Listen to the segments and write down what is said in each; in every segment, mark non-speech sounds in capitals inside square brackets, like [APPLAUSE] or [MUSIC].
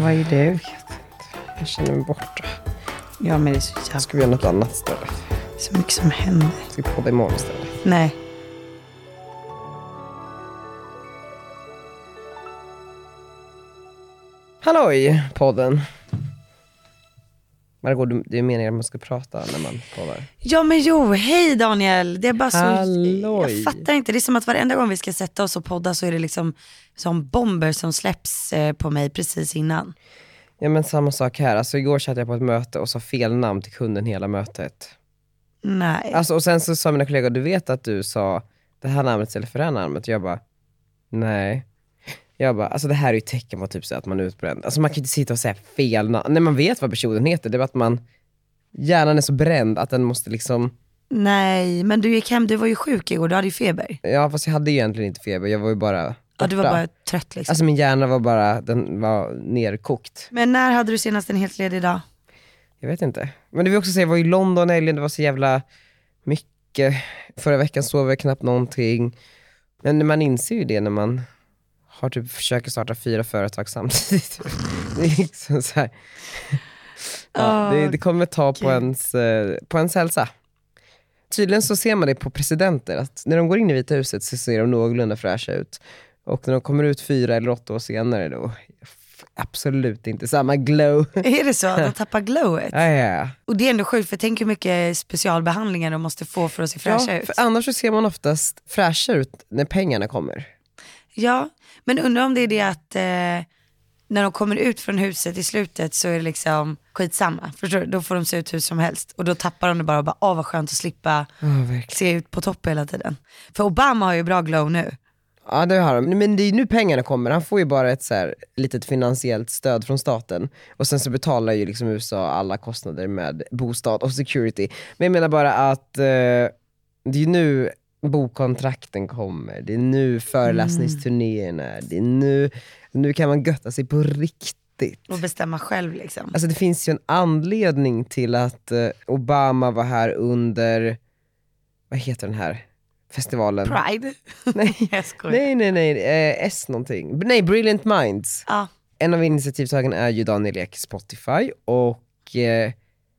Vad är det? Jag känner mig borta. Ja, men det är så jävla... Ska vi göra något annat istället? Så mycket som händer. Ska vi podda imorgon istället? Nej. Halloj podden. Margot, det är meningen att man ska prata när man poddar. Ja men jo, hej Daniel. Det är bara så, Halloj. jag fattar inte. Det är som att varenda gång vi ska sätta oss och podda så är det liksom som bomber som släpps eh, på mig precis innan. Ja men samma sak här. Alltså igår satt jag på ett möte och sa fel namn till kunden hela mötet. Nej. Alltså, och sen så sa mina kollegor, du vet att du sa det här namnet istället för det här namnet? Jag bara, nej. Jag bara, alltså det här är ju ett tecken på typ så att man är utbränd. Alltså man kan ju inte sitta och säga fel namn. När man vet vad personen heter, det är bara att man, hjärnan är så bränd att den måste liksom, Nej, men du gick hem, du var ju sjuk igår, du hade ju feber. ja fast jag hade ju egentligen inte feber, jag var ju bara Ja, du var borta. bara trött liksom. Alltså min hjärna var bara, den var nerkokt. Men när hade du senast en helt ledig dag? Jag vet inte. Men det vill också säga, jag var i London helgen, det var så jävla mycket. Förra veckan sov jag knappt någonting. Men man inser ju det när man har typ försöker starta fyra företag samtidigt. [LAUGHS] Det är liksom så här. Ja, det, det kommer ta på ens, eh, på ens hälsa. Tydligen så ser man det på presidenter, att när de går in i Vita huset så ser de någorlunda fräscha ut. Och när de kommer ut fyra eller åtta år senare då, absolut inte samma glow. [LAUGHS] Är det så de [LAUGHS] tappar glowet? Ja, ja. Och det är ändå sjukt för tänk hur mycket specialbehandlingar de måste få för att se fräscha ja, ut. För annars så ser man oftast fräscha ut när pengarna kommer. Ja, men undrar om det är det att eh, när de kommer ut från huset i slutet så är det liksom skitsamma. Förstår du? Då får de se ut hur som helst. Och då tappar de det bara och bara, åh vad skönt att slippa verkligen. se ut på topp hela tiden. För Obama har ju bra glow nu. Ja det har de, men det är nu pengarna kommer. Han får ju bara ett så här, litet finansiellt stöd från staten. Och sen så betalar ju liksom USA alla kostnader med bostad och security. Men jag menar bara att eh, det är ju nu bokkontrakten kommer, det är nu föreläsningsturnéerna är, det är nu, nu kan man götta sig på riktigt. Och bestämma själv liksom. Alltså det finns ju en anledning till att eh, Obama var här under, vad heter den här festivalen? Pride. Nej, [LAUGHS] Jag skojar. nej, nej, nej, eh, S någonting. Nej, Brilliant Minds. Ja. En av initiativtagarna är ju Daniel Ek Spotify och eh,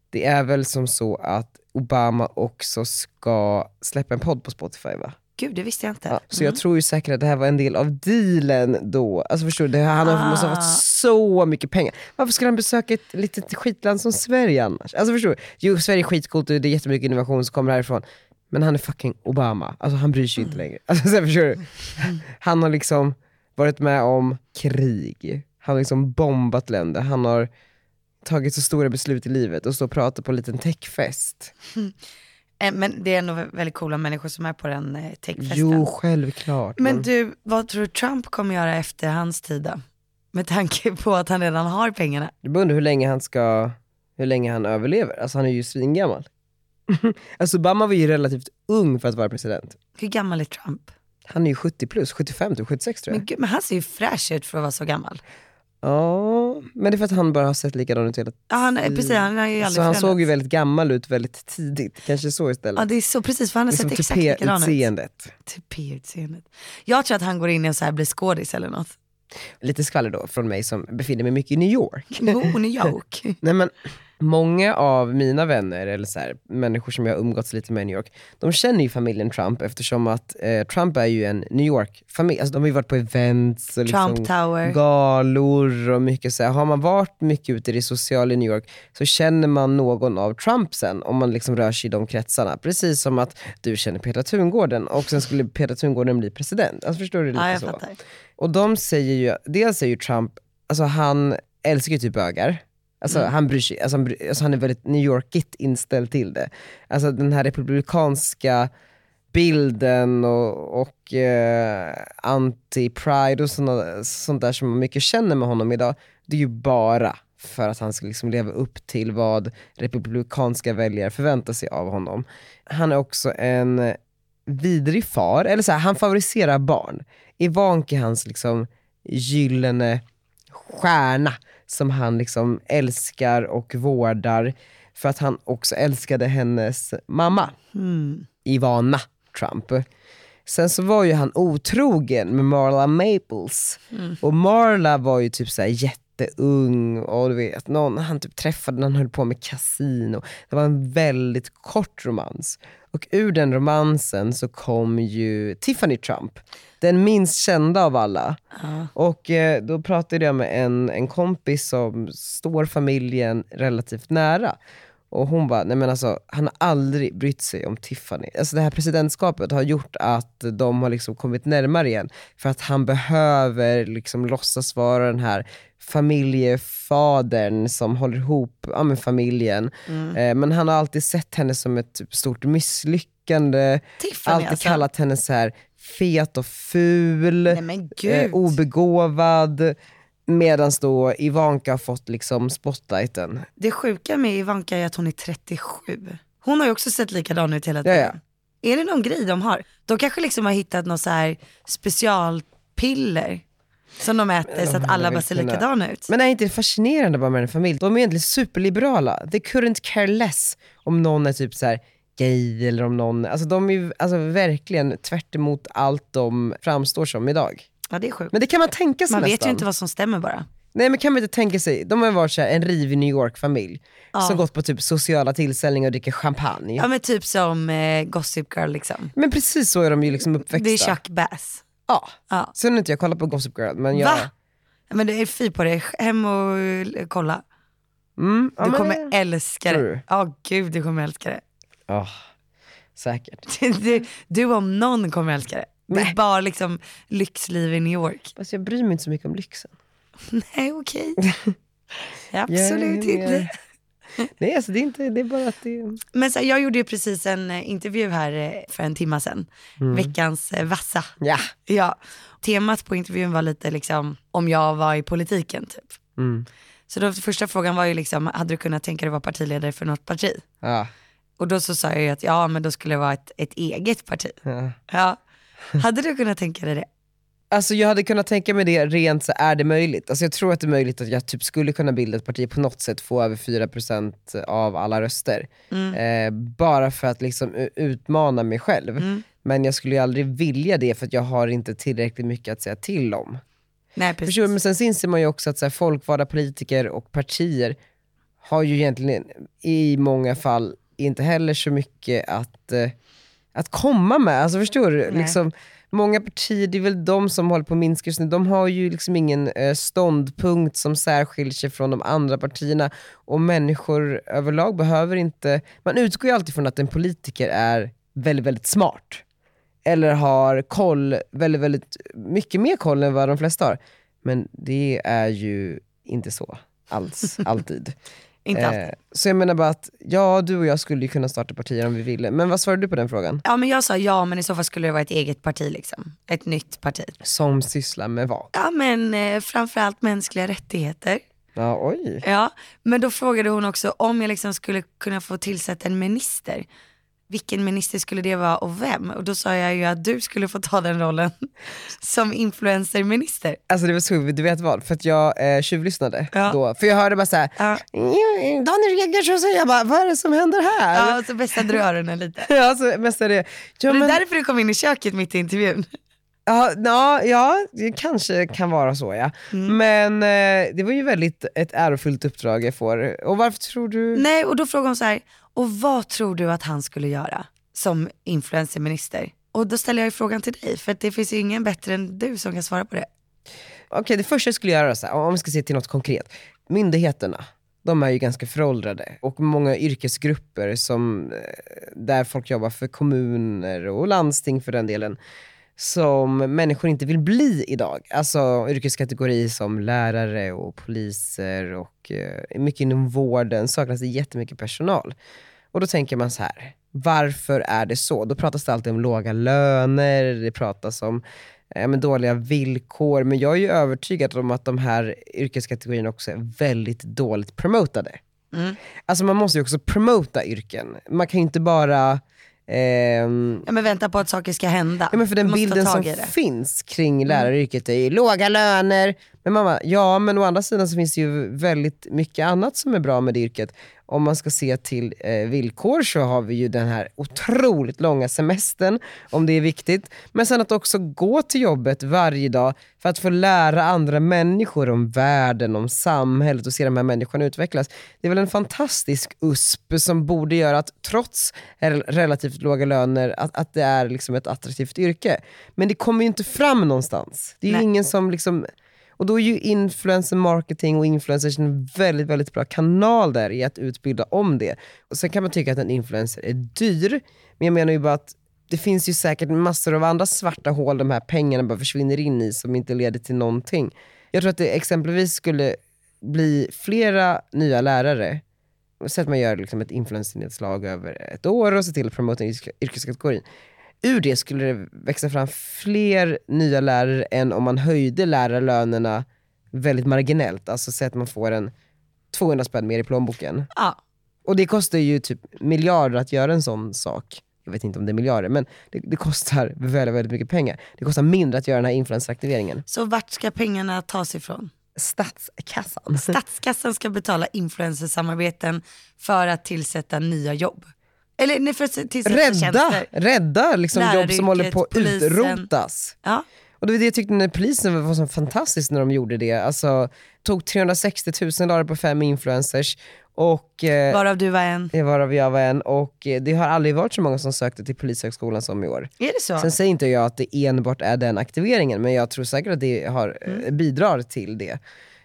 det är väl som så att Obama också ska släppa en podd på Spotify va? Gud, det visste jag inte. Ja, så jag tror ju säkert att det här var en del av dealen då. Alltså förstår du, han har, måste ha Ah. fått så mycket pengar. Varför skulle han besöka ett litet skitland som Sverige annars? Alltså förstår du? Jo, Sverige är skitcoolt och det är jättemycket innovation som kommer härifrån. Men han är fucking Obama, alltså han bryr sig inte längre. [LAUGHS] Alltså så förstår du? Han har liksom varit med om krig, han har liksom bombat länder, han har tagit så stora beslut i livet och står och pratar på en liten techfest. [LAUGHS] Eh, Men det är ändå väldigt coola människor som är på den eh, techfesten. Jo, självklart. Men du, vad tror du Trump kommer göra efter hans tid då? Med tanke [LAUGHS] på att han redan har pengarna. Du bara undrar hur länge han ska, hur länge han överlever. Alltså han är ju svingammal. [LAUGHS] alltså Obama var ju relativt ung för att vara president. Hur gammal är Trump? Han är ju 70 plus, 75 till 76 tror jag. Men, gud, men han ser ju fräsch ut för att vara så gammal. Ja, men det är för att han bara har sett likadan ut hela Ja, han, är- precis, han har ju aldrig Så han såg ju väldigt gammal ut väldigt tidigt, kanske så istället. Ja det är så, precis för han har liksom sett exakt likadan ut. tupé-utseendet. Tupé-utseendet. Jag tror att han går in och så här blir skådis eller något. Lite skvaller då från mig som befinner mig mycket i New York. Jo, New York. [LAUGHS] Nej men många av mina vänner, eller så här, människor som jag har umgåtts lite med i New York, de känner ju familjen Trump eftersom att eh, Trump är ju en New York-familj. Alltså, de har ju varit på events och liksom Trump Tower. galor och mycket så här. Har man varit mycket ute i det sociala i New York så känner man någon av Trump sen om man liksom rör sig i de kretsarna. Precis som att du känner Petra Tungården och sen skulle Petra Tungården bli president. Alltså förstår du? Lite Ja, jag så. fattar. Och de säger ju, dels säger ju Trump, alltså han älskar ju typ bögar. Alltså han bryr sig, alltså han, bry, alltså han är väldigt New Yorkigt inställd till det. Alltså den här republikanska bilden och, och eh, anti-pride och såna, sånt där som man mycket känner med honom idag, det är ju bara för att han ska liksom leva upp till vad republikanska väljare förväntar sig av honom. Han är också en vidrig far, eller så här, han favoriserar barn. Ivanka är hans liksom gyllene stjärna som han liksom älskar och vårdar för att han också älskade hennes mamma, Mm. Ivana Trump. Sen så var ju han otrogen med Marla Maples. Mm. Och Marla var ju typ så här jätteung och du vet, någon han typ träffade han höll på med kasino. Det var en väldigt kort romans. Och ur den romansen så kom ju Tiffany Trump, den minst kända av alla. Ja. Och eh, då pratade jag med en, en kompis som står familjen relativt nära. Och hon bara, nej men alltså han har aldrig brytt sig om Tiffany. Alltså det här presidentskapet har gjort att de har liksom kommit närmare igen. För att han behöver liksom låtsas vara den här familjefadern som håller ihop ja, med familjen. Eh, men han har alltid sett henne som ett typ, stort misslyckande. Tiffany alltid alltså. kallat henne så här fet och ful Nej eh, obegåvad. Medan då Ivanka har fått liksom spotlighten. Det sjuka med Ivanka är att hon är 37. Hon har ju också sett likadan ut hela tiden. ja. Är det någon grej de har? De kanske liksom har hittat något så här specialpiller som de äter så att alla bara ser likadana ut. Men är inte det fascinerande bara med en familj? De är egentligen superliberala. They couldn't care less om någon är typ så här gay eller om någon, alltså de är ju alltså verkligen tvärt emot allt de framstår som idag. Ja det är sjukt. Men det kan man tänka sig Man vet nästan. ju inte vad som stämmer bara. Nej men kan man inte tänka sig, de har varit så här, en rivig New York-familj som gått på typ sociala tillställningar och dricker champagne. Ja men typ som eh, Gossip Girl liksom. Men precis så är de ju liksom uppväxta. Det är Chuck Bass. Ja. Ja. Sen har inte jag kollat på Gossip Girl men jag... Va? Ja, Men det är fy på det, hem och eh, kolla. Mm, ja, Du men- kommer älska Tror det. du? Ja gud du kommer älska det. Ja, säkert. [LAUGHS] Du, du om någon kommer älska det. Det är bara liksom lyxliv i New York. Fast jag bryr mig inte så mycket om lyxen. [LAUGHS] Nej okej. Absolut [LAUGHS] Jag är inte. Nej alltså det är inte, det är bara att det. Men så, jag gjorde ju precis en eh, intervju här eh, för en timma sedan. Mm. Veckans eh, vassa. Ja. Ja. Temat på intervjun var lite liksom om jag var i politiken typ. Mm. Så då första frågan var ju liksom, hade du kunnat tänka dig vara partiledare för något parti? Ja. Och då så sa jag ju att ja men då skulle det vara ett, ett eget parti. ja. Ja. [LAUGHS] Hade du kunnat tänka dig det? Alltså jag hade kunnat tänka mig det rent så är det möjligt. Alltså jag tror att det är möjligt att jag typ skulle kunna bilda ett parti på något sätt, få över 4% av alla röster. Eh, bara för att liksom utmana mig själv. Men jag skulle ju aldrig vilja det för att jag har inte tillräckligt mycket att säga till om. Nej precis. Förstår? Men sen inser man ju också att så här, folkvalda politiker och partier har ju egentligen i många fall inte heller så mycket att, eh, att komma med. Alltså förstår du? Nej. Liksom, många partier, det är väl de som håller på att minska just nu, de har ju liksom ingen eh, ståndpunkt som särskiljer sig från de andra partierna. Och människor överlag behöver inte, man utgår ju alltid från att en politiker är väldigt, väldigt smart eller har koll, väldigt, väldigt mycket mer koll än vad de flesta har. Men det är ju inte så alls, [LAUGHS] alltid. Inte alltid. Eh, så jag menar bara att, ja du och jag skulle ju kunna starta partier om vi ville. Men vad svarade du på den frågan? Ja men jag sa ja men i så fall skulle det vara ett eget parti liksom. Ett nytt parti. Som sysslar med vad? Ja men eh, framförallt mänskliga rättigheter. Ja, oj. Ja, men då frågade hon också om jag liksom skulle kunna få tillsätta en minister. Vilken minister skulle det vara och vem? Och då sa jag ju att du skulle få ta den rollen [LAUGHS] som influencerminister. Alltså det var så, du vet vad? För att jag eh, tjuvlyssnade Ja. då. För jag hörde bara såhär, Ja. Daniel Redgert, så jag bara, vad är det som händer här? Ja, och så vässade du öronen lite. [LAUGHS] Ja, så är det, ja, Och det men, är därför du kom in i köket mitt i intervjun. Ja, ja, ja, det kanske kan vara så ja. Mm. Men eh, det var ju väldigt ett ärofyllt uppdrag jag får. Och varför tror du? Nej, och då frågade hon så här, och vad tror du att han skulle göra som influencerminister? Och då ställer jag ju frågan till dig, för att det finns ju ingen bättre än du som kan svara på det. Okej, det första jag skulle göra, så här, om vi ska se till något konkret. Myndigheterna, de är ju ganska föråldrade. Och många yrkesgrupper som, eh, där folk jobbar för kommuner och landsting för den delen, som människor inte vill bli idag. Alltså yrkeskategorier som lärare och poliser och eh, mycket inom vården saknas det jättemycket personal. Och då tänker man så här, varför är det så? Då pratas det alltid om låga löner, det pratas om eh, men dåliga villkor, men jag är ju övertygad om att de här yrkeskategorierna också är väldigt dåligt promotade. Mm. Alltså man måste ju också promota yrken. Man kan ju inte bara ehm, Ja men vänta på att saker ska hända. Ja, men för den bilden som finns kring läraryrket är ju låga löner. Men mamma, ja men å andra sidan så finns det ju väldigt mycket annat som är bra med det yrket. Om man ska se till eh, villkor så har vi ju den här otroligt långa semestern, om det är viktigt. Men sen att också gå till jobbet varje dag för att få lära andra människor om världen, om samhället och se de här människorna utvecklas. Det är väl en fantastisk USP som borde göra att trots relativt låga löner, att, att det är liksom ett attraktivt yrke. Men det kommer ju inte fram någonstans. Det är ju ingen som liksom och då är ju influencer marketing och influencers en väldigt, väldigt bra kanal där i att utbilda om det. Och Sen kan man tycka att en influencer är dyr, men jag menar ju bara att det finns ju säkert massor av andra svarta hål de här pengarna bara försvinner in i som inte leder till någonting. Jag tror att det exempelvis skulle bli flera nya lärare, så att man gör liksom ett influencernedslag över ett år och ser till att promota yrkeskategorin ur det skulle det växa fram fler nya lärare än om man höjde lärarlönerna väldigt marginellt. Alltså säg att man får en 200 spänn mer i plånboken. Ja. Och det kostar ju typ miljarder att göra en sån sak. Jag vet inte om det är miljarder, men det, det kostar väldigt, väldigt mycket pengar. Det kostar mindre att göra den här influenceraktiveringen. Så vart ska pengarna tas ifrån? Statskassan. Statskassan ska betala influencersamarbeten för att tillsätta nya jobb. Eller nej, för rädda, rädda liksom jobb som håller på att utrotas. Ja. Och det var det jag tyckte när polisen var så fantastiskt när de gjorde det. Alltså, tog 360 000 dagar på fem influencers. Och, eh, varav du var en. Varav jag var en. Och eh, det har aldrig varit så många som sökte till polishögskolan som i år. Är det så? Sen säger inte jag att det enbart är den aktiveringen, men jag tror säkert att det har, eh, mm. bidrar till det.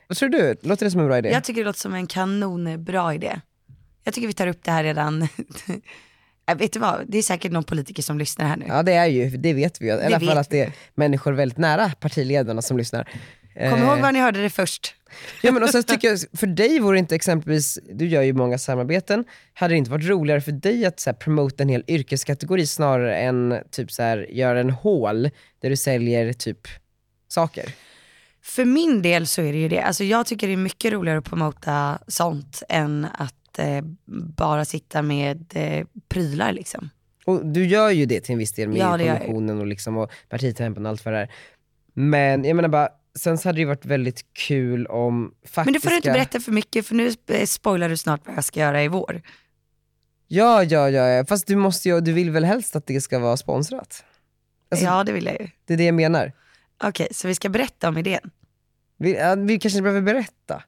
Vad tror du? Låter det som en bra idé? Jag tycker det låter som en kanonbra idé. Jag tycker vi tar upp det här redan Jag [LAUGHS] vet du vad, det är säkert någon politiker som lyssnar här nu. Ja det är ju, det vet vi. I alla fall att det är människor väldigt nära partiledarna som lyssnar. Kom ihåg var ni hörde det först. Ja men och sen [LAUGHS] tycker jag, för dig vore inte exempelvis, du gör ju många samarbeten, hade det inte varit roligare för dig att så här, promota en hel yrkeskategori snarare än typ så här, göra en hål där du säljer typ saker? För min del så är det ju det, alltså jag tycker det är mycket roligare att promota sånt än att eh, bara sitta med eh, prylar liksom. Och du gör ju det till en viss del med ja, kommissionen och, liksom, och partitempen och allt vad det är. Men jag menar bara, sen så hade det ju varit väldigt kul om faktiska... Men du får inte berätta för mycket för nu spoilar du snart vad jag ska göra i vår. Ja, ja, ja, fast du måste ju, du vill väl helst att det ska vara sponsrat? Alltså, ja det vill jag ju. Det är det jag menar. Okej, okay, så vi ska berätta om idén? Vi, ja, vi kanske inte behöver berätta.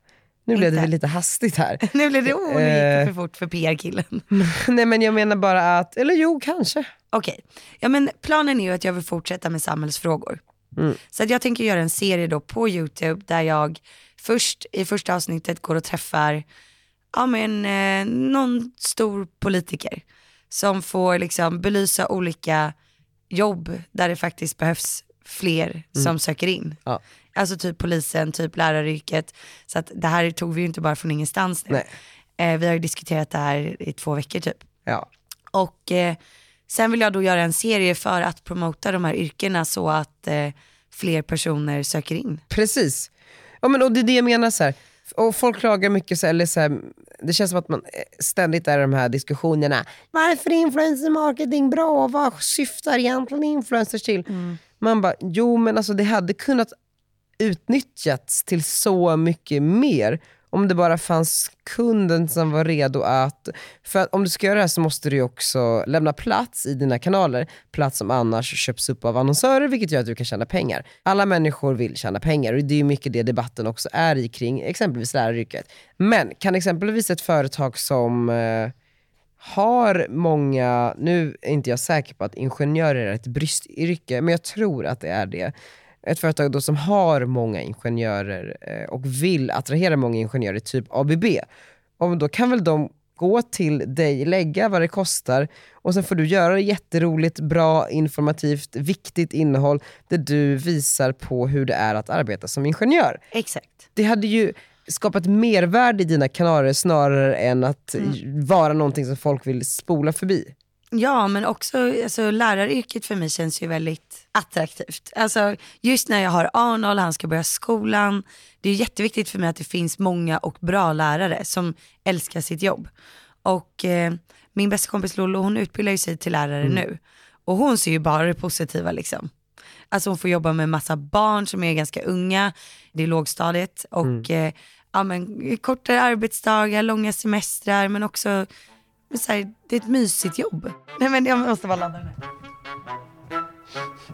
Nu blev det väl lite hastigt här. [LAUGHS] nu blev det, oh, det gick för fort för PR-killen. [LAUGHS] Nej men jag menar bara att, eller jo kanske. Okej, okay. ja men planen är ju att jag vill fortsätta med samhällsfrågor. Mm. Så att jag tänker göra en serie då på YouTube där jag först i första avsnittet går och träffar ja, men, eh, någon stor politiker som får liksom belysa olika jobb där det faktiskt behövs fler mm. som söker in. Ja. Alltså typ polisen, typ läraryrket. Så att det här tog vi ju inte bara från ingenstans nu. Eh, vi har ju diskuterat det här i två veckor typ. Ja. Och eh, sen vill jag då göra en serie för att promota de här yrkena så att eh, fler personer söker in. Precis. Ja, men, och det är det jag menar, så här. och folk klagar mycket, så, eller så här, det känns som att man eh, ständigt är i de här diskussionerna. Varför är influencer marketing bra? Vad syftar egentligen influencers till? Mm. Man bara, jo men alltså det hade kunnat utnyttjats till så mycket mer om det bara fanns kunden som var redo att, för att om du ska göra det här så måste du också lämna plats i dina kanaler, plats som annars köps upp av annonsörer vilket gör att du kan tjäna pengar. Alla människor vill tjäna pengar och det är mycket det debatten också är i kring exempelvis läraryrket. Men kan exempelvis ett företag som eh, har många, nu är inte jag säker på att ingenjörer är ett bristyrke, men jag tror att det är det ett företag då som har många ingenjörer eh, och vill attrahera många ingenjörer, typ ABB, och då kan väl de gå till dig, lägga vad det kostar och sen får du göra jätteroligt, bra, informativt, viktigt innehåll där du visar på hur det är att arbeta som ingenjör. Exakt. Det hade ju skapat mervärde i dina kanaler snarare än att mm. vara någonting som folk vill spola förbi. Ja, men också alltså, läraryrket för mig känns ju väldigt attraktivt. Alltså, just när jag har Arnold, han ska börja skolan. Det är jätteviktigt för mig att det finns många och bra lärare som älskar sitt jobb. Och eh, min bästa kompis Lollo, hon utbildar ju sig till lärare mm. nu. Och hon ser ju bara det positiva liksom. Alltså hon får jobba med massa barn som är ganska unga, det är lågstadiet. Och mm. eh, ja, men, kortare arbetsdagar, långa semestrar men också så här, det är ett mysigt jobb. Nej men jag måste bara ladda den här.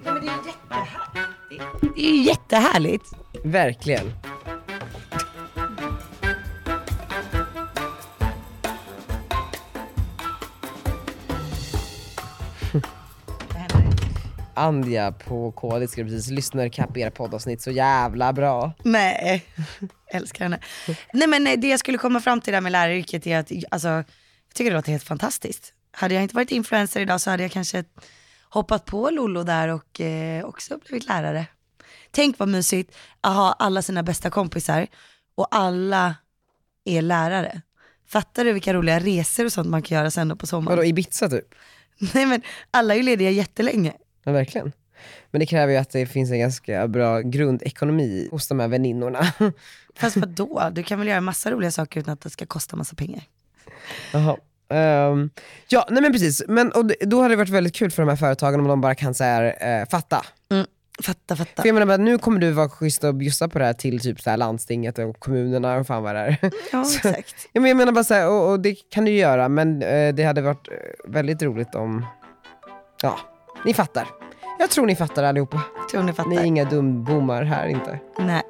Nej, men det är jättehärligt. Det är jättehärligt. Verkligen. [LAUGHS] Andja på KD skrev precis, lyssnar ikapp era poddavsnitt så jävla bra. Nej, [LAUGHS] älskar henne. Nej men nej, det jag skulle komma fram till där med läraryrket är att, alltså, jag tycker det låter helt fantastiskt. Hade jag inte varit influencer idag så hade jag kanske hoppat på Lollo där och eh, också blivit lärare. Tänk vad mysigt att ha alla sina bästa kompisar och alla är lärare. Fattar du vilka roliga resor och sånt man kan göra sen då på sommaren? Vadå Ibiza typ? [LAUGHS] Nej men alla är ju lediga jättelänge. Ja verkligen. Men det kräver ju att det finns en ganska bra grundekonomi hos de här väninnorna. [LAUGHS] Fast vadå? Du kan väl göra massa roliga saker utan att det ska kosta massa pengar. Jaha. Ehm, ja, nej men precis. Men, och då hade det varit väldigt kul för de här företagen om de bara kan så här, eh, fatta. Fatta, fatta. För jag menar, nu kommer du vara schysst och bjussa på det här till typ så här landstinget och kommunerna och fan vad det är. Ja [LAUGHS] Så- exakt. Ja, men jag menar bara så här, och, och det kan du ju göra, men eh, det hade varit eh, väldigt roligt om, ja, ni fattar. Jag tror ni fattar allihopa. Tror ni fattar? Ni är inga dumbommar här inte. Nej.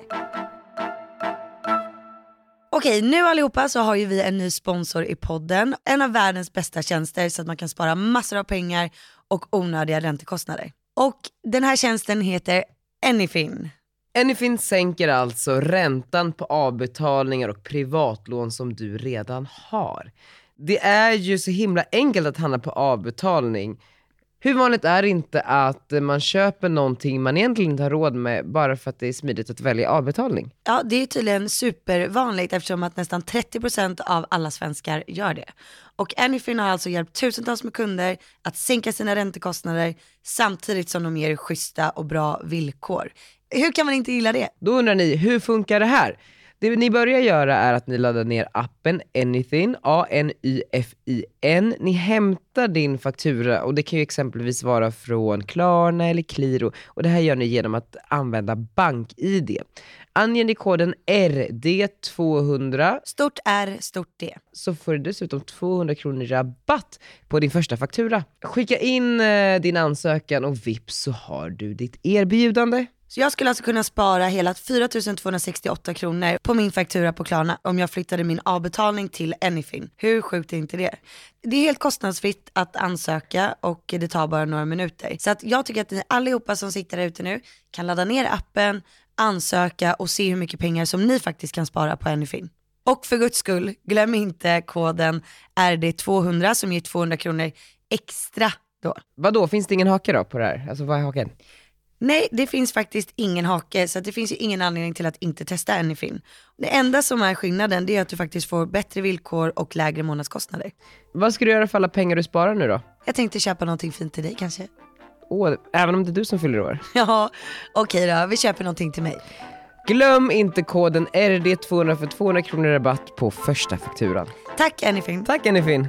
Okej, nu allihopa så har ju vi en ny sponsor i podden. En av världens bästa tjänster så att man kan spara massor av pengar och onödiga räntekostnader. Och den här tjänsten heter Anyfin. Anyfin sänker alltså räntan på avbetalningar och privatlån som du redan har. Det är ju så himla enkelt att handla på avbetalning. Hur vanligt är det inte att man köper någonting man egentligen inte har råd med bara för att det är smidigt att välja avbetalning? Ja, det är tydligen supervanligt eftersom att nästan 30% av alla svenskar gör det. Och Anyfin har alltså hjälpt tusentals med kunder att sänka sina räntekostnader samtidigt som de ger schyssta och bra villkor. Hur kan man inte gilla det? Då undrar ni, hur funkar det här? Det ni börjar göra är att ni laddar ner appen Anything, A-N-Y-F-I-N. Ni hämtar din faktura och det kan ju exempelvis vara från Klarna eller Qliro och det här gör ni genom att använda BankID. Anger ni koden RD200 Stort R, stort D. så får du dessutom 200 kronor rabatt på din första faktura. Skicka in eh, din ansökan och vips så har du ditt erbjudande. Så jag skulle alltså kunna spara hela 4268 kronor på min faktura på Klarna om jag flyttade min avbetalning till Anyfin. Hur sjukt är inte det? Det är helt kostnadsfritt att ansöka och det tar bara några minuter. Så att jag tycker att ni allihopa som sitter där ute nu kan ladda ner appen, ansöka och se hur mycket pengar som ni faktiskt kan spara på Anyfin. Och för guds skull, glöm inte koden RD200 som ger 200 kronor extra då. Vadå, finns det ingen hake då på det här? Alltså vad är haken? Nej, det finns faktiskt ingen hake, så det finns ju ingen anledning till att inte testa Anyfin. Det enda som är skillnaden det är att du faktiskt får bättre villkor och lägre månadskostnader. Vad ska du göra för alla pengar du sparar nu då? Jag tänkte köpa någonting fint till dig kanske. Åh, även om det är du som fyller år. [LAUGHS] Ja, okej då, vi köper någonting till mig. Glöm inte koden RD200 för 200 kronor rabatt på första fakturan. Tack Anyfin. Tack Anyfin!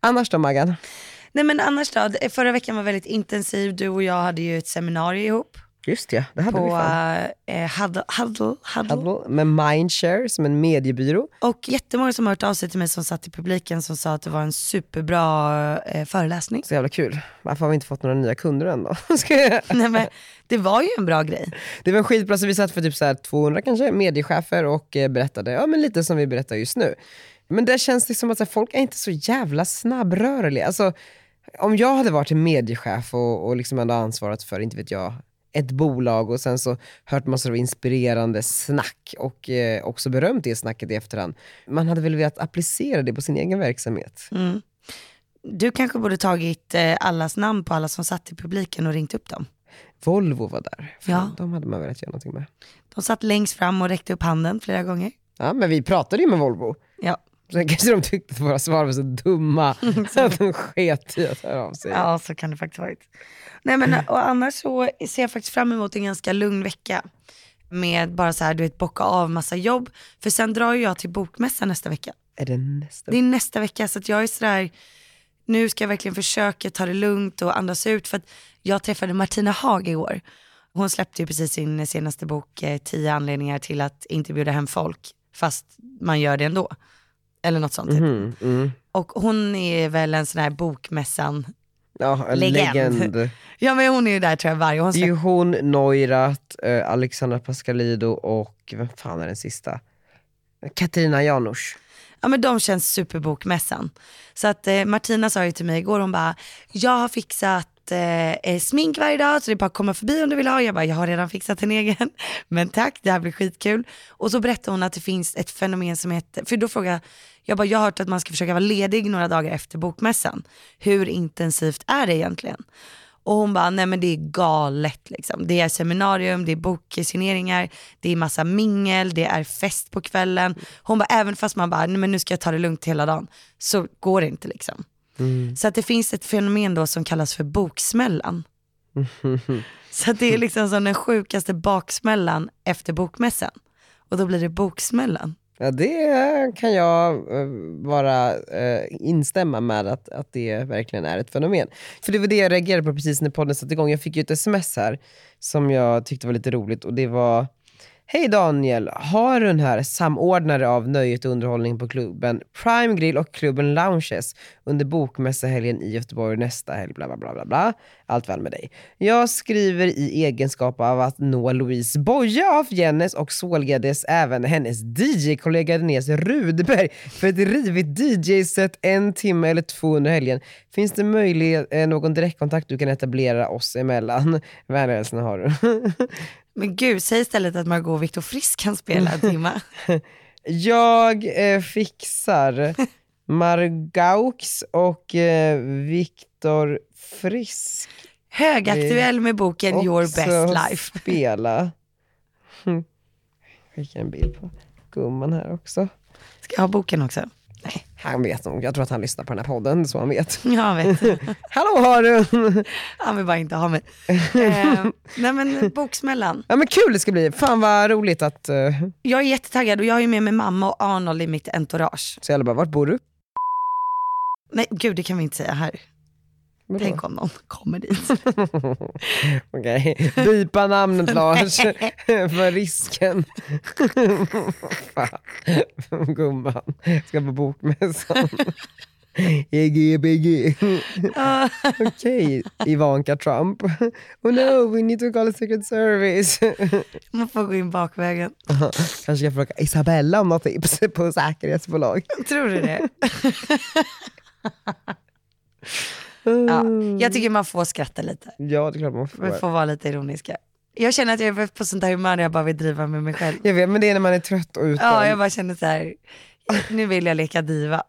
Annars då Maggan? Nej men annars då, förra veckan var väldigt intensiv. Du och jag hade ju ett seminarium ihop Just ja, det hade vi på fan. eh, Huddle, Huddle, Huddle. Huddle Med Mindshare som en mediebyrå. Och jättemånga som har hört av sig till mig som satt i publiken som sa att det var en superbra eh, föreläsning. Så jävla kul. Varför har vi inte fått några nya kunder än då? [LAUGHS] Nej, men det var ju en bra grej. det var en skitbra, så vi satt för typ så här 200 kanske mediechefer och eh, berättade, ja men lite som vi berättar just nu. Men det känns det som att så här, folk är inte så jävla snabbrörliga. Alltså, om jag hade varit en mediechef och, och liksom ändå ansvarat för, inte vet jag, ett bolag och sen så hört massor av inspirerande snack och eh, också berömt det snacket i efterhand. Man hade väl velat applicera det på sin egen verksamhet. Du kanske borde tagit eh, allas namn på alla som satt i publiken och ringt upp dem. Volvo var där. Fan, Ja. De hade man velat göra någonting med. De satt längst fram och räckte upp handen flera gånger. Ja men vi pratade ju med Volvo. Ja. Sen kanske de tyckte att våra svar var så dumma så att de sket i att höra av sig. Ja, så kan det faktiskt varit. Nej men och annars så ser jag faktiskt fram emot en ganska lugn vecka. Med bara så här, du vet, bocka av massa jobb. För sen drar jag till bokmässan nästa vecka. Är det nästa? Det är nästa vecka så att jag är sådär, nu ska jag verkligen försöka ta det lugnt och andas ut. För att jag träffade Martina Haag igår. Hon släppte ju precis sin senaste bok, eh, 10 anledningar till att inte bjuda hem folk. Fast man gör det ändå. Eller något sånt. typ. Mhm, mm. Och hon är väl en sån här bokmässan, Ja, en Legend. legend. [LAUGHS] ja men hon är ju där tror jag varje år. Det är ju hon, Neurath, eh, Alexandra Pascalido och vem fan är den sista? Katarina Janouch. Ja men de känns superbokmässan. Så att eh, Martina sa ju till mig igår, hon bara, jag har fixat eh, eh, smink varje dag så det är bara att komma förbi om du vill ha. Jag bara, jag har redan fixat en egen. [LAUGHS] Men tack, det här blir skitkul. Och så berättade hon att det finns ett fenomen som heter, för då frågade jag, jag bara, jag har hört att man ska försöka vara ledig några dagar efter bokmässan. Hur intensivt är det egentligen? Och hon bara, nej men det är galet liksom. Det är seminarium, det är boksigneringar, det är massa mingel, det är fest på kvällen. Hon bara, även fast man bara, nej men nu ska jag ta det lugnt hela dagen, så går det inte liksom. Så att det finns ett fenomen då som kallas för boksmällan. [LAUGHS] Så att det är liksom som den sjukaste baksmällan efter bokmässan. Och då blir det boksmällan. Ja, det kan jag eh, bara eh, instämma med att, att det verkligen är ett fenomen. För det var det jag reagerade på precis när podden satte igång. Jag fick ju ett sms här som jag tyckte var lite roligt och det var Hej Daniel, har du den här samordnare av nöjet och underhållning på klubben Prime Grill och klubben Lounges under bokmässahelgen i Göteborg nästa helg, bla bla bla bla bla. Allt väl med dig. Jag skriver i egenskap av att nå Louise Boye av Jennes och således även hennes DJ-kollega Denise Rudberg för ett rivigt DJ-set en timme eller två under helgen. Finns det möjlighet, eh, någon direktkontakt du kan etablera oss emellan? Vänliga hälsningar har du. [LAUGHS] Men gud, säg istället att Margot och Viktor Frisk kan spela en timme. [LAUGHS] Jag eh, fixar [LAUGHS] Margaux och eh, Viktor Frisk Högaktuell med boken Your också Best Life. [LAUGHS] spela. Hm. Fick en bild på gumman här också. Ska jag ha boken också? Han vet nog, jag tror att han lyssnar på den här podden så han vet. [LAUGHS] Jag vet. [LAUGHS] Hallå Harun! [LAUGHS] Han vill bara inte ha mig. Eh, nej men boksmällan. Ja men kul det ska bli, fan vad roligt att, eh, Jag är jättetaggad och jag ju med mig mamma och Arnold i mitt entourage. så jag bara, vart bor du? Nej gud det kan vi inte säga här. Vadå? Tänk om någon kommer dit. [LAUGHS] Okej, bipa namnet [LAUGHS] Lars [LAUGHS] för risken. Fan, Gumman ska på bokmässan. EGBG. Okej, Ivanka Trump. Oh no, we need to call secret service. Man får gå in bakvägen. Kanske ska fråga Isabella om något tips på säkerhetsbolag. Tror du det? Ja, jag tycker man får skratta lite. Ja, det är klart man Man får. får vara lite ironiska. Jag känner att jag är på sånt här humör när jag bara vill driva med mig själv. Jag vet, men det är när man är trött och utbränd. Ja, jag bara känner så här. nu vill jag leka diva.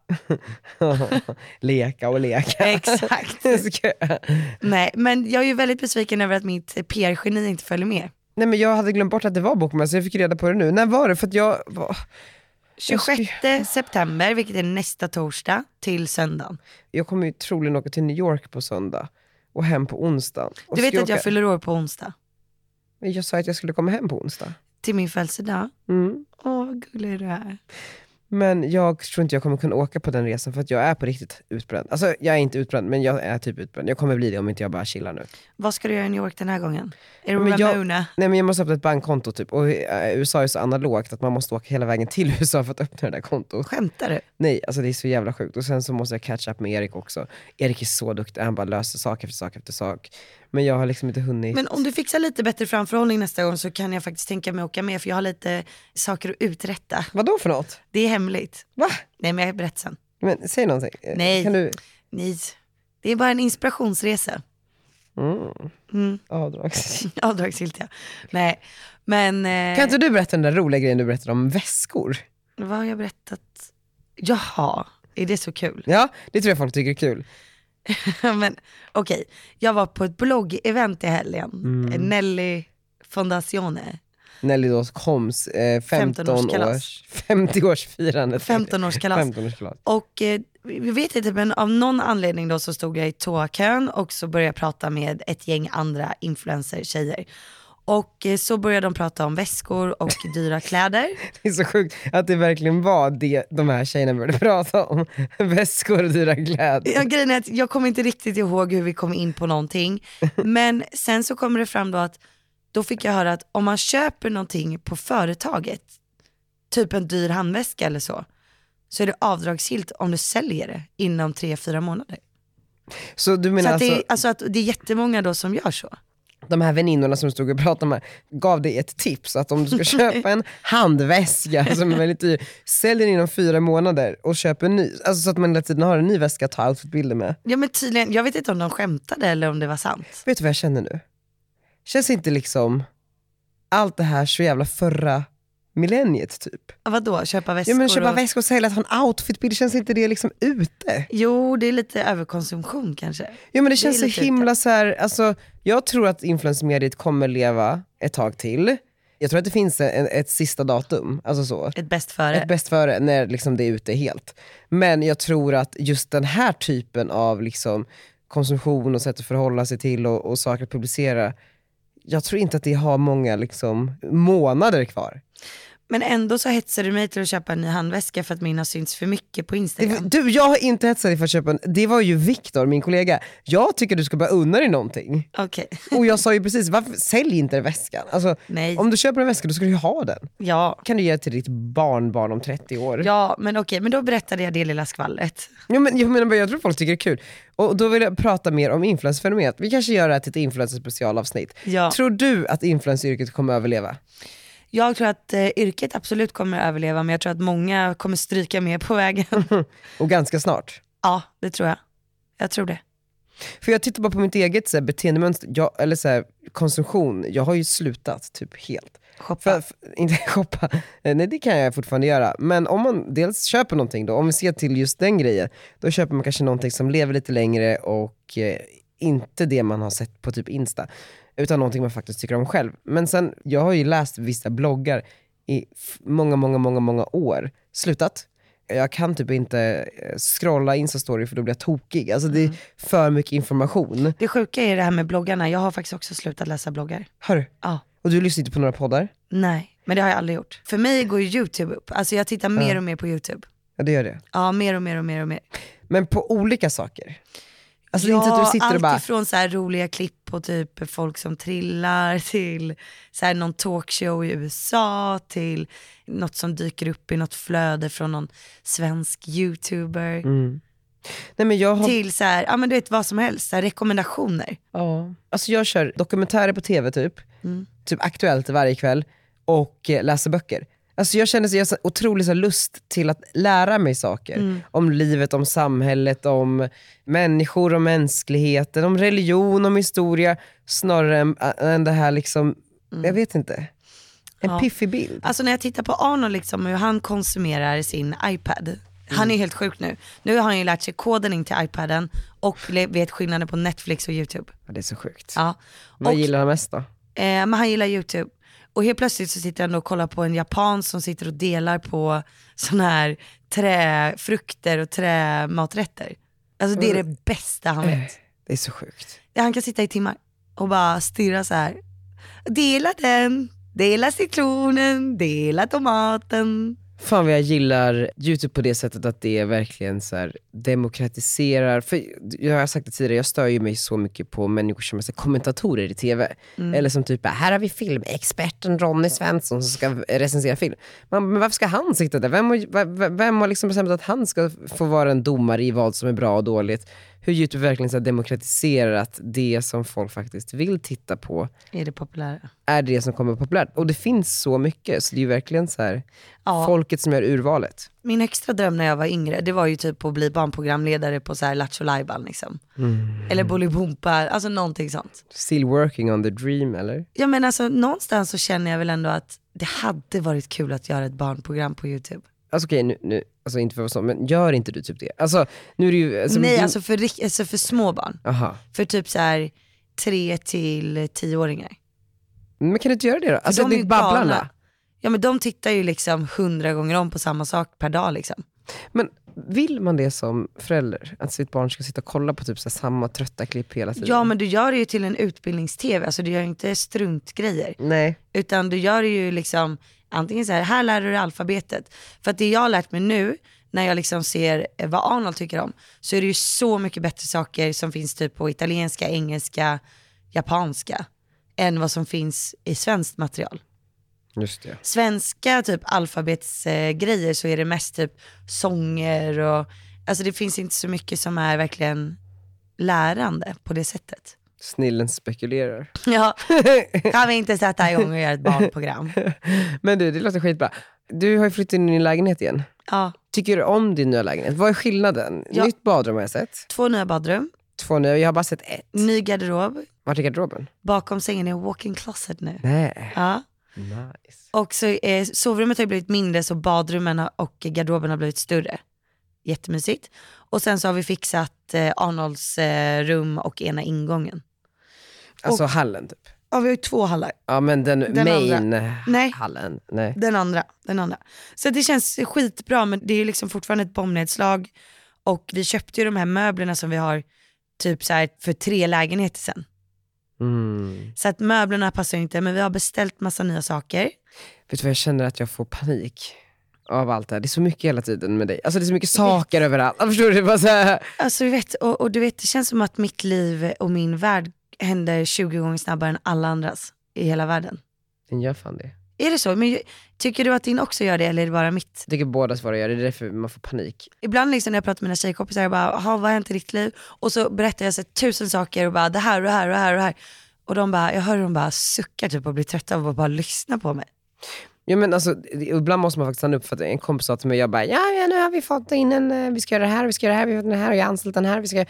[LAUGHS] leka och leka. Exakt. [LAUGHS] Nej, men jag är ju väldigt besviken över att mitt PR-geni inte följer med. Nej men jag hade glömt bort att det var bokmässa, jag fick reda på det nu. När var det? För att jag var... 26 september, vilket är nästa torsdag, till söndagen. Jag kommer ju troligen åka till New York på söndag och hem på onsdag. Och Du vet att jag åka- fyller år på onsdag? Men Jag sa att jag skulle komma hem på onsdag. Till min födelsedag. Mm. Åh, vad gullig du är. Men jag tror inte jag kommer kunna åka på den resan för att jag är på riktigt utbränd. Alltså jag är inte utbränd men jag är typ utbränd. Jag kommer bli det om inte jag bara chillar nu. Vad ska du göra i New York den här gången? Är Men jag- Ramona? Nej men jag måste öppna ett bankkonto typ och eh, USA är så analogt att man måste åka hela vägen till [LAUGHS] USA för att öppna det där kontot. Skämtar du? Nej, alltså det är så jävla sjukt. Och sen så måste jag catch up med Erik också. Erik är så duktig, han bara löser sak efter sak efter sak. Men jag har liksom inte hunnit. Men om du fixar lite bättre framförhållning nästa gång så kan jag faktiskt tänka mig att åka med för jag har lite saker att uträtta. Vad då för något? Det är hemligt. Va? Nej men jag berättar sen. Men säg någonting. Nej. Kan du... Nej, det är bara en inspirationsresa. Mm. Mm. [LAUGHS] Avdragsgillt ja. Nej, men eh, Kan inte du berätta den där roliga grejen du berättade om väskor? vad har jag berättat? Jaha, är det så kul? Ja, det tror jag folk tycker är kul. [LAUGHS] Men okej, jag var på ett blogg-event i helgen. Mm. Nelly Fondazione. Nelly då Koms eh, 15 15-årskalas. års, 50-årsfirandet. 15-årskalas. 15-årskalas. Och eh, vi vet inte men av någon anledning då så stod jag i toakön och så började jag prata med ett gäng andra influencer-tjejer. Och eh, så började de prata om väskor och [LAUGHS] dyra kläder. Det är så sjukt att det verkligen var det de här tjejerna började [LAUGHS] prata om. Väskor och dyra kläder. Ja, grejen är att jag kommer inte riktigt ihåg hur vi kom in på någonting. [LAUGHS] Men sen så kommer det fram då att då fick jag höra att om man köper någonting på företaget, typ en dyr handväska eller så, så är det avdragsgillt om du säljer det inom 3-4 månader. Så du Så menar att det, är, alltså, alltså att det är jättemånga då som gör så. De här väninnorna som stod och pratade med gav dig ett tips att om du ska köpa en [LAUGHS] handväska som är väldigt dyr, sälj den inom fyra månader och köp en ny. Alltså så att man hela tiden har en ny väska att ta outfitbilder med. Ja men tydligen, jag vet inte om de skämtade eller om det var sant. Vet du vad jag känner nu? Känns inte liksom allt det här så jävla förra millenniet typ? Vadå, köpa väskor? Ja men köpa och... väskor och sälja, att ha en outfitbild, känns inte det liksom ute? Jo, det är lite överkonsumtion kanske. Ja men det Det känns så himla så här, alltså, jag tror att influencermediet kommer leva ett tag till. Jag tror att det finns en, ett sista datum, alltså så. Ett bäst före. Ett bäst före, när liksom det är ute helt. Men jag tror att just den här typen av liksom konsumtion och sätt att förhålla sig till och, och saker att publicera, jag tror inte att det har många liksom, månader kvar. Men ändå så hetsar du mig till att köpa en ny handväska för att min har synts för mycket på Instagram. Du, jag har inte hetsat dig för att köpa en, det var ju Viktor, min kollega. Jag tycker du ska bara unna dig någonting. Okej, [LAUGHS] Och jag sa ju precis, varför, sälj inte väskan. Alltså, nej. om du köper en väska då ska du ju ha den. Ja. kan du ge till ditt barnbarn om 30 år. Ja, men okej, men då berättade jag det lilla skvallret. Ja, men, jag, menar, jag tror folk tycker det är kul. Och då vill jag prata mer om influencerfenomenet. Vi kanske gör det här till ett influencer-specialavsnitt. Ja. Tror du att influenceryrket kommer överleva? Jag tror att eh, yrket absolut kommer överleva, men jag tror att många kommer stryka med på vägen. [LAUGHS] Och ganska snart. ja, det tror jag. Jag tror det. För jag tittar bara på mitt eget så här, beteendemönster, jag, eller så här, konsumtion. Jag har ju slutat typ helt. Shoppa. För, för, [LAUGHS] inte shoppa, Eh, nej det kan jag fortfarande göra. Men om man dels köper någonting då, om vi ser till just den grejen, då köper man kanske någonting som lever lite längre och eh, inte det man har sett på typ Insta. Utan någonting man faktiskt tycker om själv. Men sen, jag har ju läst vissa bloggar i många, många, många, många år. Slutat. Jag kan typ inte eh, scrolla Insta-story för då blir jag tokig. Alltså det är för mycket information. Det sjuka är det här med bloggarna, jag har faktiskt också slutat läsa bloggar. Hör du? Ja. Och du lyssnar inte på några poddar? Nej, men det har jag aldrig gjort. För mig går ju YouTube upp, alltså jag tittar mer och mer på YouTube. Ja det gör det. Ja, mer och mer och mer och mer. Men på olika saker. Alltså det är inte så att du sitter och bara, ifrån så roliga klipp på typ folk som trillar till så här någon talkshow i USA till något som dyker upp i något flöde från någon svensk youtuber. Mm. nej har Till så här, ja men du vet vad som helst, så här rekommendationer. Ja. Alltså jag kör dokumentärer på tv typ, Mm. typ Aktuellt varje kväll och eh, läser böcker. Alltså jag känner så, jag har så otrolig så lust till att lära mig saker. Mm. Om livet, om samhället, om människor, om mänskligheten, om religion, om historia. Snarare än, än det här liksom, jag vet inte, en Mm. Ja. piffig bild. Alltså när jag tittar på Arnold liksom, hur han konsumerar sin iPad. Han är helt sjuk nu. Nu har han ju lärt sig koden in till iPaden och vet skillnaden på Netflix och YouTube. Ja, det är så sjukt. Ja. Vad Och- gillar han mest då? Eh, men han gillar YouTube. Och helt plötsligt så sitter han och kollar på en japan som sitter och delar på sådana här träfrukter och trämaträtter. Alltså det är det bästa han vet. Det är så sjukt. Han kan sitta i timmar och bara stirra så här. Dela den, dela citronen, dela tomaten. Fan vad jag gillar youtube på det sättet att det verkligen så demokratiserar, för jag har sagt det tidigare, jag stör ju mig så mycket på människor som är så kommentatorer i TV. Eller som typ, här har vi filmexperten Ronny Svensson som ska recensera film. Man, men varför ska han sitta där? Vem har, vem har liksom bestämt att han ska få vara en domare i vad som är bra och dåligt? Hur youtube verkligen så demokratiserat det som folk faktiskt vill titta på Är det populära? är det som kommer populärt. Och det finns så mycket, så det är ju verkligen så här Ja. folket som gör urvalet. Min högsta dröm när jag var yngre, det var ju typ att bli barnprogramledare på så här Lattjo Lajban liksom. Eller Bolibompa, alltså någonting sånt. Still working on the dream eller? Ja men alltså någonstans så känner jag väl ändå att det hade varit kul att göra ett barnprogram på YouTube. Alltså okej, nu, nu, alltså inte för att vara så, men gör inte du typ det? Alltså nu är det ju, alltså, Nej din- alltså för, alltså för små barn. Aha. För typ så här tre till tioåringar. Men kan du inte göra det då? Alltså de är ju Babblarna. galna. Ja men de tittar ju liksom hundra gånger om på samma sak per dag liksom. Men vill man det som förälder? Att sitt barn ska sitta och kolla på typ så samma trötta klipp hela tiden? Ja men du gör det ju till en utbildnings-tv, alltså du gör inte struntgrejer. Nej. Utan du gör det ju liksom, antingen så här, här lär du dig alfabetet. För att det jag har lärt mig nu, när jag liksom ser eh, vad Arnold tycker om, så är det ju så mycket bättre saker som finns typ på italienska, engelska, japanska, än vad som finns i svenskt material. Just det. Svenska typ alfabetsgrejer så är det mest typ sånger och, alltså det finns inte så mycket som är verkligen lärande på det sättet. Snillen spekulerar. Ja, [LAUGHS] kan vi inte sätta igång och göra ett barnprogram? [LAUGHS] Men du, det låter skitbra. Du har ju flyttat in i din lägenhet igen. Ja, Tycker du om din nya lägenhet? Vad är skillnaden? Ja. Nytt badrum har jag sett. två nya badrum, Två nya, jag har bara sett ett. ny garderob, Vart är garderoben? bakom sängen är walk-in closet nu. Nej. Ja. Nice. Och så eh, sovrummet har ju blivit mindre så badrummen och garderoben har blivit större. Jättemysigt. Och sen så har vi fixat eh, Arnolds eh, rum och ena ingången. Alltså hallen typ. Ja vi har ju två hallar. Ja men den, Den main andra. Nej. Nej. Den andra, den andra. Så det känns skitbra men det är liksom fortfarande ett bombnedslag. Och vi köpte ju de här möblerna som vi har typ så för tre lägenheter sen. Mm. Så att möblerna passar inte men vi har beställt massa nya saker. Vet du vad jag känner att jag får panik av allt det här. Det är så mycket hela tiden med dig. Alltså det är så mycket saker överallt. Förstår du? Bara så här. Alltså du vet, och, och du vet det känns som att mitt liv och min värld händer 20 gånger snabbare än alla andras i hela världen. Den gör fan det. Är det så? Men tycker du att din också gör det eller är det bara mitt? Jag tycker båda svåra gör det. Det är därför man får panik. Ibland liksom när jag pratar med mina tjejkompisar, jag bara, "Jaha, vad har hänt i ditt liv? Och så berättar jag så tusen saker och bara det här och det här och det här och det här. Och de bara, jag hör hur de bara suckar typ och blir trötta av att bara lyssna på mig. Ja, men alltså, ibland måste man faktiskt stanna upp för att en kompis sa till mig, jag bara, ja, ja nu har vi fått in en, eh, vi ska göra det här, vi ska göra det här, vi har fått den här och jag har anställt den här. Vi ska...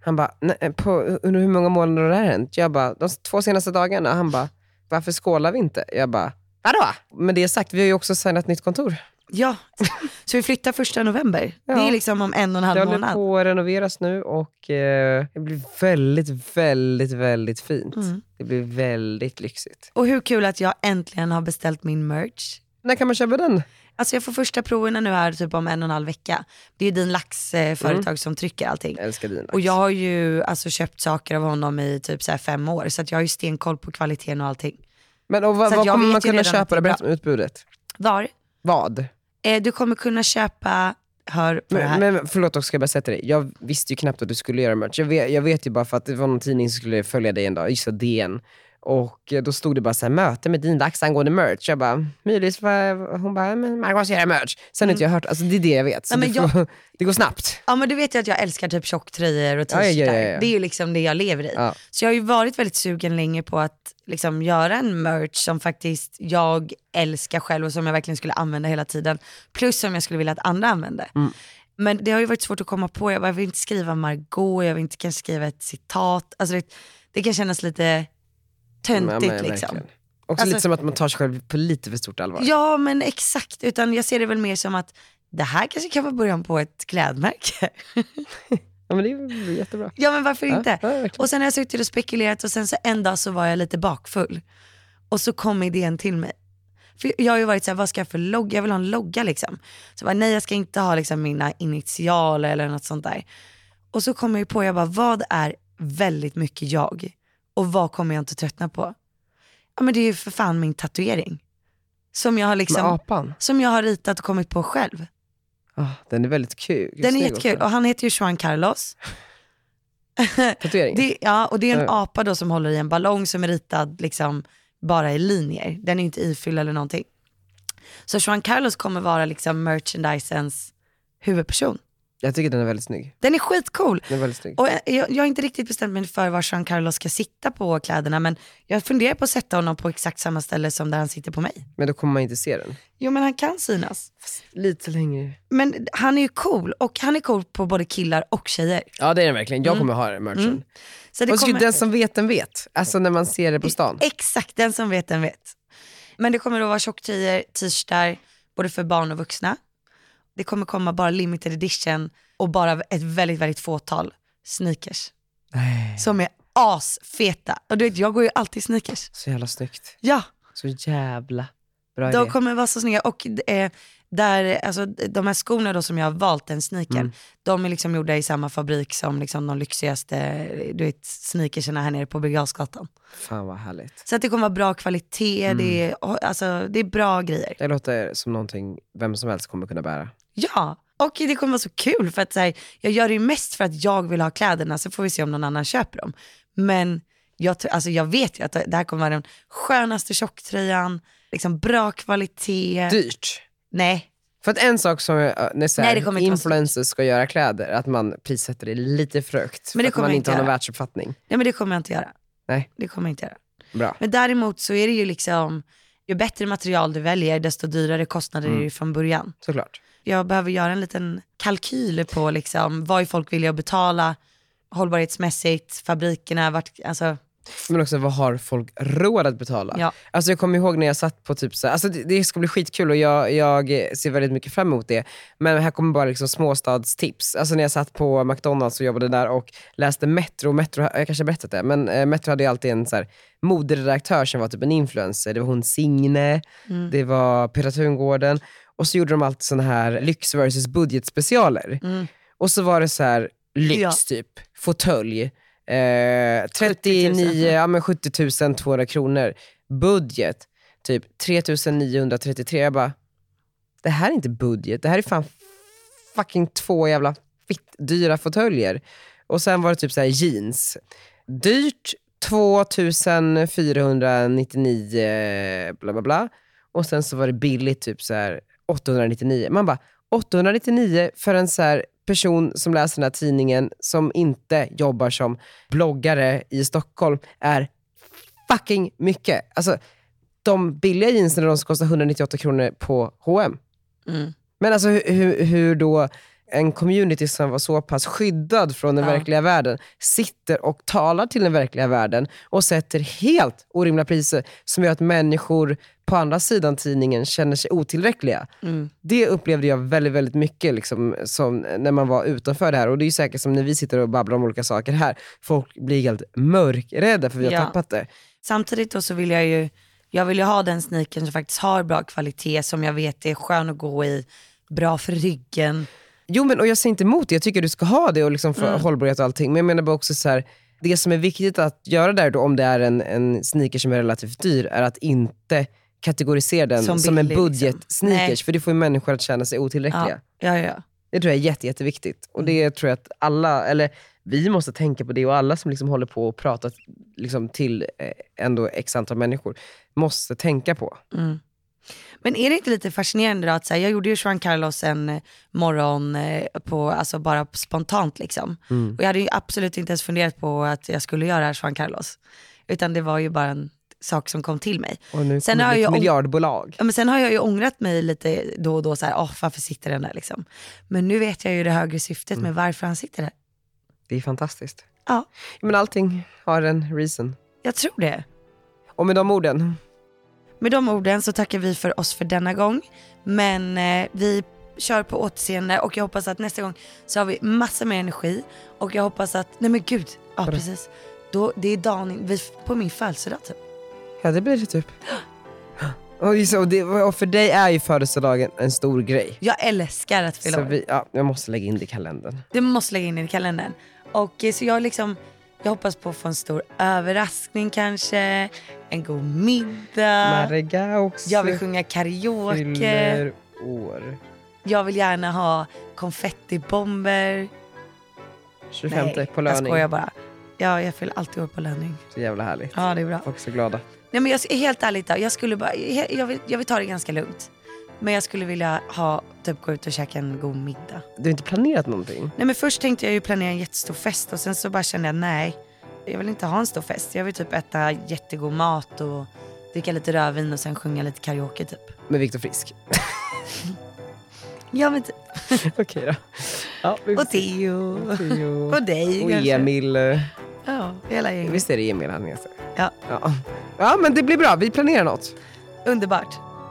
Han bara, "Nej, på, under hur många månader har det här hänt? Jag bara, de två senaste dagarna. Han bara, varför skålar vi inte? Jag bara, vadå? Men det sagt, vi har ju också signat nytt kontor. Ja, [LAUGHS] så vi flyttar första november. Ja. Det är liksom om en och en Det halv håller månad. på att renoveras nu och eh, det blir väldigt, väldigt, väldigt fint. Mm. Det blir väldigt lyxigt. Och hur kul att jag äntligen har beställt min merch. När kan man köpa den? Alltså jag får första proverna nu här typ om en och en halv vecka. Det är ju din laxföretag företag som trycker allting. Jag älskar dina. Och jag har ju alltså köpt saker av honom i typ så fem år så att jag har ju stenkoll på kvaliteten och allting. Men och vad, vad kommer man kunna köpa? då? Berätta om utbudet. Var? Vad? Eh, du kommer kunna köpa, hör på det här. Men, men förlåt också, ska jag bara till dig. Jag visste ju knappt att du skulle göra merch. Jag vet, jag vet ju bara för att det var någon tidning som skulle följa dig en dag, just DN. Och då stod det bara så här, möte med din lax angående merch. Jag bara, Mylis, hon bara, men Margot ska göra merch. Sen har inte jag hört, alltså det är det jag vet. Så Mm. Nej, det, men får, [LAUGHS] det går snabbt. Ja men du vet ju att jag älskar typ tjocktröjor och Ja, t-shirtar. ja, ja, ja. Det är ju liksom det jag lever i. Ja. Så jag har ju varit väldigt sugen länge på att liksom göra en merch som faktiskt jag älskar själv och som jag verkligen skulle använda hela tiden. Plus som jag skulle vilja att andra använde. Mm. Men det har ju varit svårt att komma på. Jag, bara, jag vill inte skriva Margot, jag vill inte kanske skriva ett citat. Alltså det, det kan kännas lite töntigt Ja, men liksom. Också Alltså- lite som att man tar sig själv på lite för stort allvar. Ja men exakt, utan jag ser det väl mer som att det här kanske kan vara början på ett klädmärke. [LAUGHS] Ja, men det är jättebra. ja men varför inte? Ja, ja, verkligen. Och sen har jag suttit och spekulerat och sen så en dag så var jag lite bakfull. Och så kom idén till mig. För jag har ju varit så här, vad ska jag för logga? Jag vill ha en logga liksom. Så jag bara, nej jag ska inte ha liksom mina initialer eller något sånt där. Och så kom jag ju på, jag bara, vad är väldigt mycket jag? Och vad kommer jag inte tröttna på? Ja men det är ju för fan min tatuering. Som jag har liksom, som jag har ritat och kommit på själv. Ah, den är väldigt kul. Den är jättekul också. och han heter ju Juan Carlos. [LAUGHS] Tatuering. Det, ja, och det är en apa då som håller i en ballong som är ritad liksom bara i linjer. Den är inte ifylld eller någonting. Så Juan Carlos kommer vara liksom merchandisens huvudperson. Jag tycker den är väldigt snygg. Den är skitcool. Den är väldigt snygg. Och jag, jag har inte riktigt bestämt mig för var Juan Carlos ska sitta på kläderna men jag funderar på att sätta honom på exakt samma ställe som där han sitter på mig. Men då kommer man inte se den. Jo men han kan synas. Lite längre. Men han är ju cool och han är cool på både killar och tjejer. Ja det är den verkligen. Jag kommer ha den merchen. Mm. Så det Och så kommer... den som vet den vet. Alltså när man ser det på stan. Exakt, den som vet den vet. Men det kommer att vara tjocktröjor, t-shirtar, både för barn och vuxna. Det kommer komma bara limited edition och bara ett väldigt, väldigt fåtal sneakers. Nej. Som är asfeta. Och du vet, jag går ju alltid i sneakers. Så jävla snyggt. Ja, Så jävla bra de idé. kommer vara så snygga. Och eh, där, alltså, de här skorna då som jag har valt, den sneakern, Mm. de är liksom gjorda i samma fabrik som liksom de lyxigaste du vet, sneakerserna här nere på Birger. Fan vad härligt. Så att det kommer vara bra kvalitet, Mm. det, är, alltså, det är bra grejer. Det låter som någonting vem som helst kommer kunna bära. Ja, och det kommer vara så kul för att så här, jag gör det ju mest för att jag vill ha kläderna, så får vi se om någon annan köper dem. Men jag, alltså jag vet ju att det här kommer vara den skönaste tjocktröjan, liksom bra kvalitet. Dyrt. Nej, För att en sak som jag- när här, Nej, influencers ska göra kläder, att man prissätter det lite högt. Men det för att man inte har någon världsuppfattning. nej men det kommer jag inte göra. Nej. Det kommer jag inte göra. Bra. Men däremot så är det ju liksom, ju bättre material du väljer, desto dyrare kostnader är det ju från början. Såklart. Jag behöver göra en liten kalkyl på liksom, vad folk villiga att betala, hållbarhetsmässigt, fabrikerna, vart, alltså, Men också vad har folk råd att betala? Ja. Alltså jag kommer ihåg när jag satt på typ så här, alltså det, det ska bli skitkul och jag, jag ser väldigt mycket fram emot det. Men här kommer bara liksom småstadstips. Alltså när jag satt på McDonalds och jobbade där och läste Metro, Metro jag kanske har berättat det, men eh, Metro hade ju alltid en så här, moderedaktör som var typ en influencer. Det var hon Signe, Mm. det var Petra Tungården och så gjorde de alltid såna här lyx versus budgetspecialer. Mm. Och så var det så här lyx Ja. typ, fåtölj, eh, 39, ja men 70 200 kronor. Budget, typ 3 933. Jag bara, det här är inte budget, det här är fan fucking två jävla fitt dyra fåtöljer. Och sen var det typ så här jeans. Dyrt 2499 bla bla bla. Och sen så var det billigt typ så här 899. Man bara 899 för en så här person som läser den här tidningen som inte jobbar som bloggare i Stockholm är fucking mycket. Alltså de billiga jeansen de som kostar 198 kronor på H&M. mm. Men alltså hur, hur, hur då en community som var så pass skyddad från den Ja. verkliga världen sitter och talar till den verkliga världen och sätter helt orimliga priser som gör att människor på andra sidan tidningen känner sig otillräckliga. Mm. Det upplevde jag väldigt, väldigt mycket liksom, som när man var utanför det här. Och det är ju säkert som när vi sitter och babblar om olika saker här, folk blir helt mörkrädda för vi har Ja. tappat det. Samtidigt då så vill jag ju, jag vill ju ha den sneakern som faktiskt har bra kvalitet, som jag vet är skön att gå i, bra för ryggen. Jo men och jag säger inte emot det, jag tycker du ska ha det och liksom för Mm. hållbarhet och allting. Men jag menar bara också så här, det som är viktigt att göra där då, om det är en, en sneaker som är relativt dyr, är att inte kategorisera den som, Som en billig, liksom. budget-sneakers. Nej. För det får ju människor att känna sig otillräckliga. Ja, ja, ja. Det tror jag är jätte, jätteviktigt. Och Mm. det tror jag att alla, eller vi måste tänka på det och alla som liksom håller på och pratar liksom till eh, ändå x antal människor måste tänka på. Mm. Men är det inte lite fascinerande då att så här, jag gjorde ju Juan Carlos en eh, morgon eh, på, alltså bara spontant liksom. Mm. Och jag hade ju absolut inte ens funderat på att jag skulle göra Juan Carlos. Utan det var ju bara en sak som kom till mig. Och nu Sen har jag miljardbolag. Ja, men sen har jag ju ångrat mig lite då och då, så här, åh varför sitter den där liksom. Men nu vet jag ju det högre syftet med varför han sitter där. Det är fantastiskt. Ja, Men allting har en reason. jag tror det. Och med de orden, Med de orden så tackar vi för oss för denna gång. Men eh, vi kör på återseende och jag hoppas att nästa gång så har vi massa mer energi. Och jag hoppas att, nej men gud, ja Vadå? precis. Då, det är dagen vi, på min födelsedag typ. ja det blir det typ. Och, just, och, det, och för dig är ju födelsedagen en stor grej. Jag älskar att fylla Så år. vi, ja, jag måste lägga in det i kalendern. Du måste lägga in det i kalendern. Och eh, så jag liksom, jag hoppas på att få en stor överraskning kanske, en god middag. Också Jag vill sjunga karaoke. fyller år. Jag vill gärna ha konfettibomber. 25 Nej, på jag löning. skojar bara. Ja, jag fyller alltid år på löning. Så jävla härligt. Ja, det är bra. Folk så glada. Nej, men jag, helt ärligt då, jag skulle bara, jag, jag, vill, jag vill ta det ganska lugnt. Men jag skulle vilja ha, typ gå ut och käka en god middag. Du har inte planerat någonting? Nej men först tänkte jag ju planera en jättestor fest och sen så bara kände jag nej, jag vill inte ha en stor fest. Jag vill typ äta jättegod mat och dricka lite rödvin och sen sjunga lite karaoke typ. Med Viktor Frisk? [LAUGHS] Ja men typ. [LAUGHS] Okej då. Ja, vi får Och. Theo. Theo. [LAUGHS] Och dig Och kanske. Emil. Ja, hela gänget. Visst är det Emil han heter? Ja. ja. Ja men det blir bra, vi planerar något. Underbart.